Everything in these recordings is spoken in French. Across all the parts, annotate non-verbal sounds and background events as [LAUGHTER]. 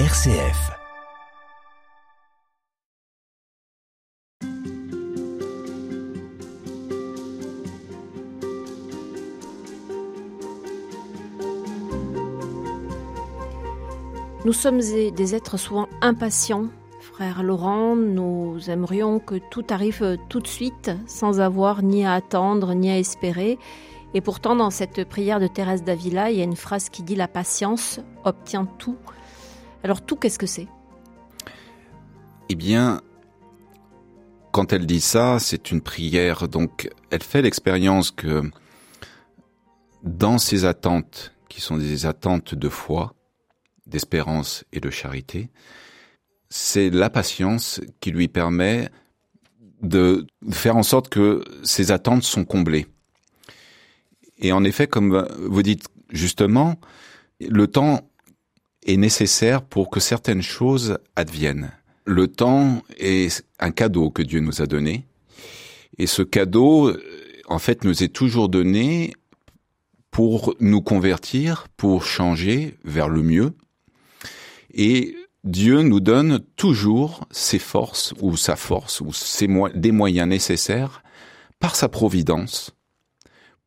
RCF. Nous sommes des êtres souvent impatients. Frère Laurent, nous aimerions que tout arrive tout de suite, sans avoir ni à attendre, ni à espérer. Et pourtant, dans cette prière de Thérèse d'Avila, il y a une phrase qui dit La patience obtient tout. Alors, tout, qu'est-ce que c'est? Eh bien, quand elle dit ça, c'est une prière. Donc, elle fait l'expérience que dans ses attentes, qui sont des attentes de foi, d'espérance et de charité, c'est la patience qui lui permet de faire en sorte que ses attentes sont comblées. Et en effet, comme vous dites justement, le temps est nécessaire pour que certaines choses adviennent. Le temps est un cadeau que Dieu nous a donné. Et ce cadeau, en fait, nous est toujours donné pour nous convertir, pour changer vers le mieux, et Dieu nous donne toujours ses forces ou sa force ou des moyens nécessaires par sa providence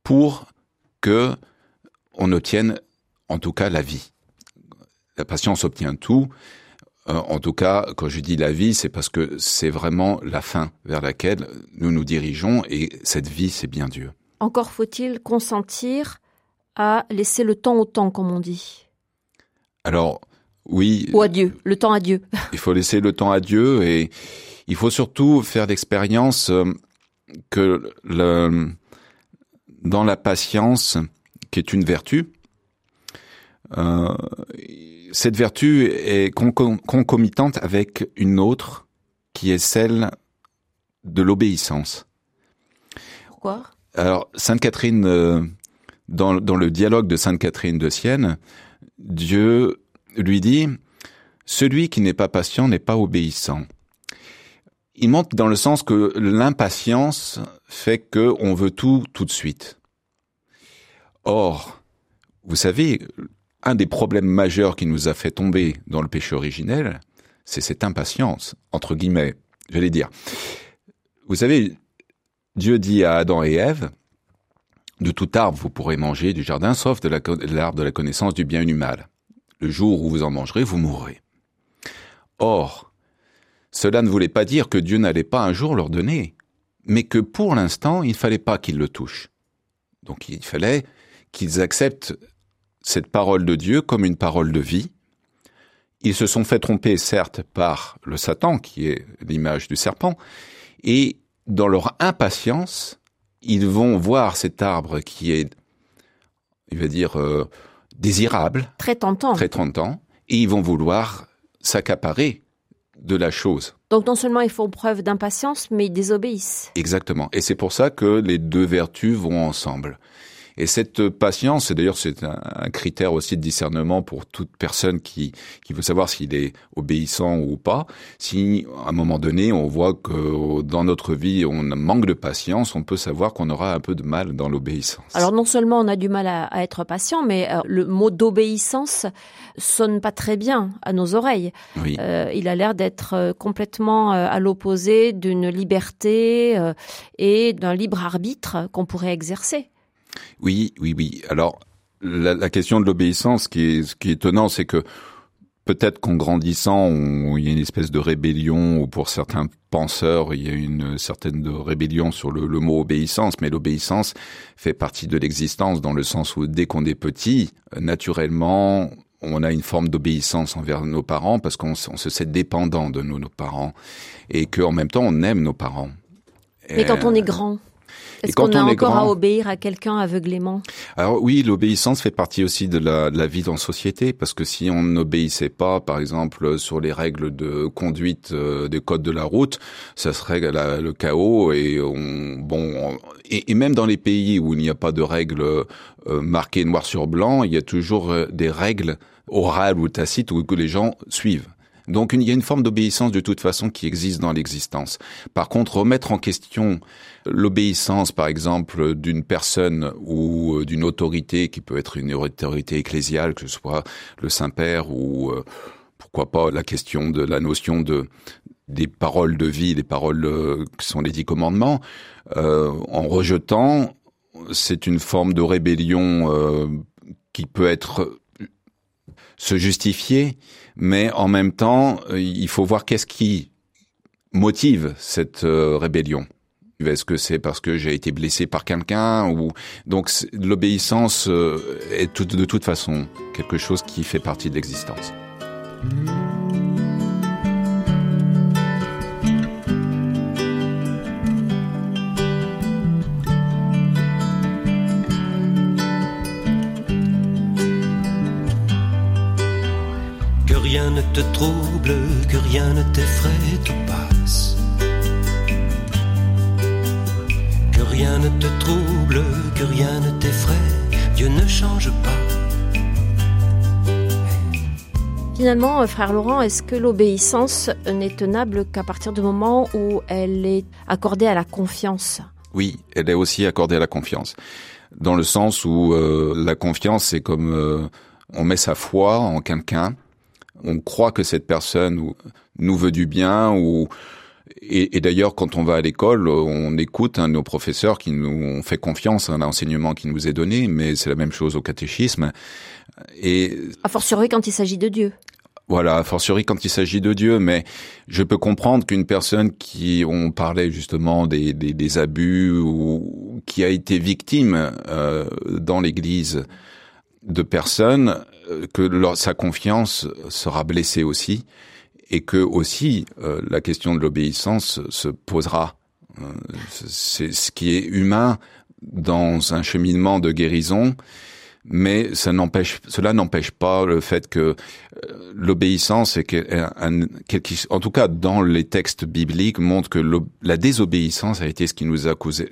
pour que on obtienne en tout cas la vie. La patience obtient tout. Euh, en tout cas, quand je dis la vie, c'est parce que c'est vraiment la fin vers laquelle nous nous dirigeons et cette vie, c'est bien Dieu. Encore faut-il consentir à laisser le temps au temps, comme on dit. Alors, oui. Ou à Dieu, le temps à Dieu. [LAUGHS] il faut laisser le temps à Dieu et il faut surtout faire l'expérience euh, que le, dans la patience, qui est une vertu, euh, cette vertu est concomitante avec une autre qui est celle de l'obéissance. Pourquoi Alors, Sainte Catherine, euh, dans, dans le dialogue de Sainte Catherine de Sienne, Dieu lui dit, celui qui n'est pas patient n'est pas obéissant. Il montre dans le sens que l'impatience fait que on veut tout tout de suite. Or, vous savez, un des problèmes majeurs qui nous a fait tomber dans le péché originel, c'est cette impatience, entre guillemets, j'allais dire. Vous savez, Dieu dit à Adam et Ève, de tout arbre vous pourrez manger du jardin, sauf de l'arbre de la connaissance du bien et du mal le jour où vous en mangerez, vous mourrez. Or, cela ne voulait pas dire que Dieu n'allait pas un jour leur donner, mais que pour l'instant, il ne fallait pas qu'ils le touchent. Donc il fallait qu'ils acceptent cette parole de Dieu comme une parole de vie. Ils se sont fait tromper, certes, par le Satan, qui est l'image du serpent, et dans leur impatience, ils vont voir cet arbre qui est, il va dire, euh, désirable. Très tentant. Très tentant. Et ils vont vouloir s'accaparer de la chose. Donc non seulement ils font preuve d'impatience, mais ils désobéissent. Exactement. Et c'est pour ça que les deux vertus vont ensemble. Et cette patience, et d'ailleurs c'est un, critère aussi de discernement pour toute personne qui, qui veut savoir s'il est obéissant ou pas, si à un moment donné on voit que dans notre vie on manque de patience, on peut savoir qu'on aura un peu de mal dans l'obéissance. Alors non seulement on a du mal à, être patient, mais euh, le mot d'obéissance sonne pas très bien à nos oreilles. Oui. Euh, il a l'air d'être euh, complètement à l'opposé d'une liberté et d'un libre arbitre qu'on pourrait exercer. Oui, oui, oui. Alors, la, question de l'obéissance, ce qui est, ce qui est étonnant, c'est que peut-être qu'en grandissant, il y a une espèce de rébellion, ou pour certains penseurs, il y a une certaine de rébellion sur le, mot obéissance, mais l'obéissance fait partie de l'existence dans le sens où dès qu'on est petit, naturellement, on a une forme d'obéissance envers nos parents parce qu'on se sait dépendant de nos, nos parents et qu'en même temps on aime nos parents. Mais quand on est grand est-ce qu'on a encore à obéir à quelqu'un aveuglément? Alors oui, l'obéissance fait partie aussi de la, de la vie dans société, parce que si on n'obéissait pas, par exemple, sur les règles de conduite euh, des codes de la route, ça serait le chaos. Et on, bon, et, même dans les pays où il n'y a pas de règles euh, marquées noir sur blanc, il y a toujours euh, des règles orales ou tacites où que les gens suivent. Donc il y a une forme d'obéissance de toute façon qui existe dans l'existence. Par contre, remettre en question l'obéissance, par exemple, d'une personne ou euh, d'une autorité qui peut être une autorité ecclésiale, que ce soit le Saint-Père ou euh, pourquoi pas la question de la notion de des paroles de vie, des paroles euh, qui sont les dix commandements, en rejetant, c'est une forme de rébellion qui peut être se justifier, mais en même temps, il faut voir qu'est-ce qui motive cette rébellion. Est-ce que c'est parce que j'ai été blessé par quelqu'un ou donc l'obéissance est de toute façon quelque chose qui fait partie de l'existence. Rien ne te trouble, que rien ne t'effraie, tout passe. Que rien ne te trouble, que rien ne t'effraie, Dieu ne change pas. Finalement, euh, frère Laurent, est-ce que l'obéissance n'est tenable qu'à partir du moment où elle est accordée à la confiance? Oui, elle est aussi accordée à la confiance. Dans le sens où euh, la confiance, c'est comme euh, on met sa foi en quelqu'un, on croit que cette personne nous veut du bien ou et, d'ailleurs, quand on va à l'école, on écoute nos professeurs qui nous on fait confiance à l'enseignement qui nous est donné, mais c'est la même chose au catéchisme. Et a fortiori quand il s'agit de Dieu. Voilà, a fortiori quand il s'agit de Dieu, mais je peux comprendre qu'une personne qui, on parlait justement des, des, des abus ou qui a été victime euh, dans l'Église de personnes, que leur, sa confiance sera blessée aussi, et que aussi euh, la question de l'obéissance se posera. Euh, c'est ce qui est humain dans un cheminement de guérison mais ça n'empêche, cela n'empêche pas le fait que euh, l'obéissance, en tout cas dans les textes bibliques, montre que la désobéissance a été ce qui nous a causé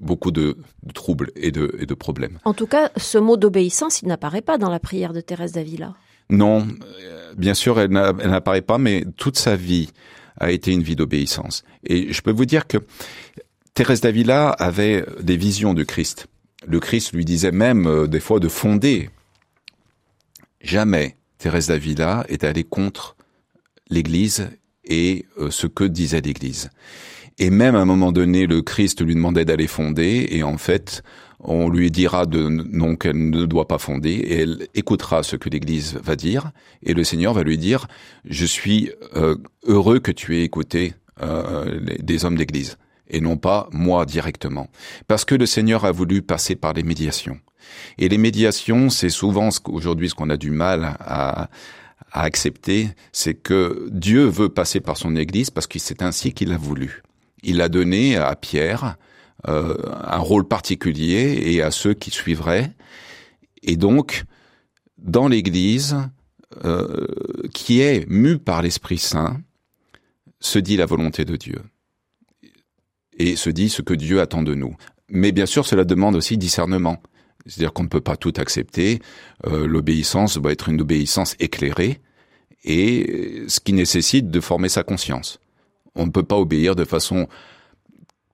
beaucoup de, troubles et de, et de, problèmes. En tout cas, ce mot d'obéissance, il n'apparaît pas dans la prière de Thérèse d'Avila. Non, euh, bien sûr, elle n'apparaît pas, mais toute sa vie a été une vie d'obéissance. Et je peux vous dire que Thérèse d'Avila avait des visions du Christ le Christ lui disait même euh, des fois de fonder. Jamais Thérèse d'Avila est allée contre l'Église et euh, ce que disait l'Église. Et même à un moment donné, le Christ lui demandait d'aller fonder, et en fait, on lui dira de non qu'elle ne doit pas fonder, et elle écoutera ce que l'Église va dire, et le Seigneur va lui dire je suis euh, heureux que tu aies écouté des hommes d'Église et non pas moi directement. Parce que le Seigneur a voulu passer par les médiations. Et les médiations, c'est souvent aujourd'hui ce qu'on a du mal à, à accepter, c'est que Dieu veut passer par son Église parce que c'est ainsi qu'il a voulu. Il a donné à Pierre euh, un rôle particulier et à ceux qui suivraient. Et donc, dans l'Église, euh, qui est mue par l'Esprit Saint, se dit la volonté de Dieu et se dit ce que Dieu attend de nous. Mais bien sûr, cela demande aussi discernement. C'est-à-dire qu'on ne peut pas tout accepter. Euh, l'obéissance doit être une obéissance éclairée, et ce qui nécessite de former sa conscience. On ne peut pas obéir de façon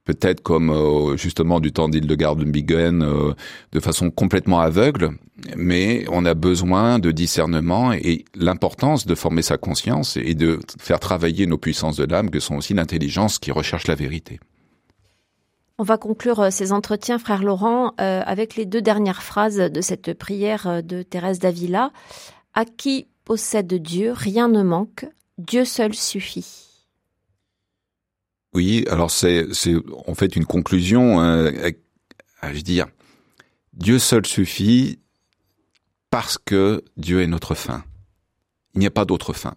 peut-être comme euh, justement du temps d'Hildegard de Bingen, euh, de façon complètement aveugle, mais on a besoin de discernement et l'importance de former sa conscience et de faire travailler nos puissances de l'âme, que sont aussi l'intelligence qui recherche la vérité. On va conclure euh, ces entretiens, frère Laurent, euh, avec les deux dernières phrases de cette prière de Thérèse d'Avila. À qui possède Dieu, rien ne manque, Dieu seul suffit. Oui, alors c'est en fait une conclusion, hein, à, je dire, Dieu seul suffit parce que Dieu est notre fin. Il n'y a pas d'autre fin.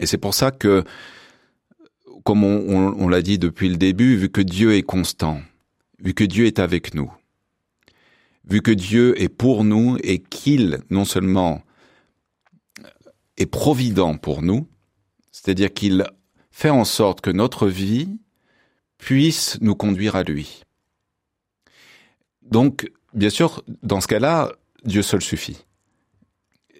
Et c'est pour ça que comme on, l'a dit depuis le début, vu que Dieu est constant, vu que Dieu est avec nous, vu que Dieu est pour nous et qu'il non seulement est provident pour nous, c'est-à-dire qu'il fait en sorte que notre vie puisse nous conduire à lui. Donc, bien sûr, dans ce cas-là, Dieu seul suffit.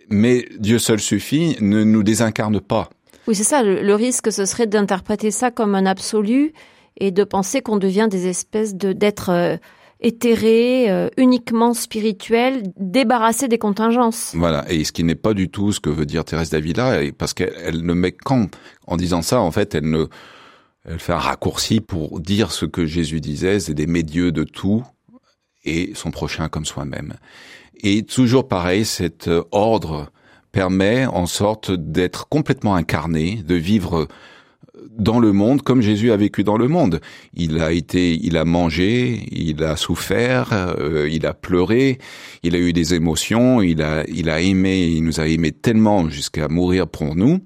Mais Dieu seul suffit ne nous désincarne pas. Oui, c'est ça. Le, risque, ce serait d'interpréter ça comme un absolu et de penser qu'on devient des espèces de d'êtres euh, éthéré, euh, uniquement spirituel, débarrassé des contingences. Voilà, et ce qui n'est pas du tout ce que veut dire Thérèse d'Avila, parce qu'elle ne met qu'en en disant ça, en fait, elle ne elle fait un raccourci pour dire ce que Jésus disait, c'est des médieux de tout et son prochain comme soi-même. Et toujours pareil, cet ordre permet en sorte d'être complètement incarné, de vivre dans le monde comme Jésus a vécu dans le monde. Il a été, il a mangé, il a souffert, euh, il a pleuré, il a eu des émotions, il a, il a aimé, il nous a aimé tellement jusqu'à mourir pour nous.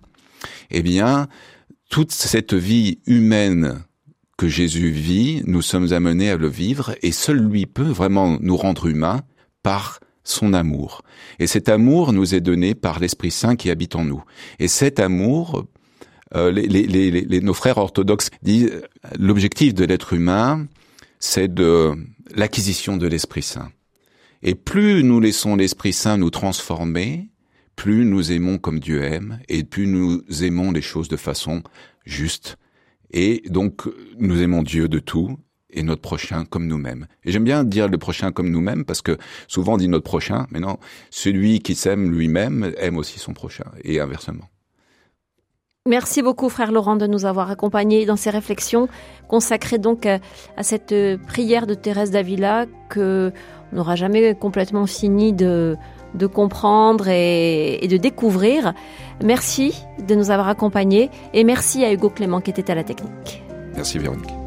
Eh bien, toute cette vie humaine que Jésus vit, nous sommes amenés à le vivre et seul lui peut vraiment nous rendre humains par son amour. Et cet amour nous est donné par l'Esprit Saint qui habite en nous. Et cet amour euh, les, les, les, nos frères orthodoxes disent l'objectif de l'être humain, c'est de l'acquisition de l'Esprit Saint. Et plus nous laissons l'Esprit Saint nous transformer, plus nous aimons comme Dieu aime, et plus nous aimons les choses de façon juste. Et donc, nous aimons Dieu de tout, et notre prochain comme nous-mêmes. Et j'aime bien dire le prochain comme nous-mêmes, parce que souvent on dit notre prochain, mais non, celui qui s'aime lui-même aime aussi son prochain, et inversement. Merci beaucoup, frère Laurent, de nous avoir accompagnés dans ces réflexions consacrées donc à, cette prière de Thérèse d'Avila que n'aura jamais complètement fini de, de comprendre et, et, de découvrir. Merci de nous avoir accompagnés et merci à Hugo Clément qui était à la technique. Merci Véronique.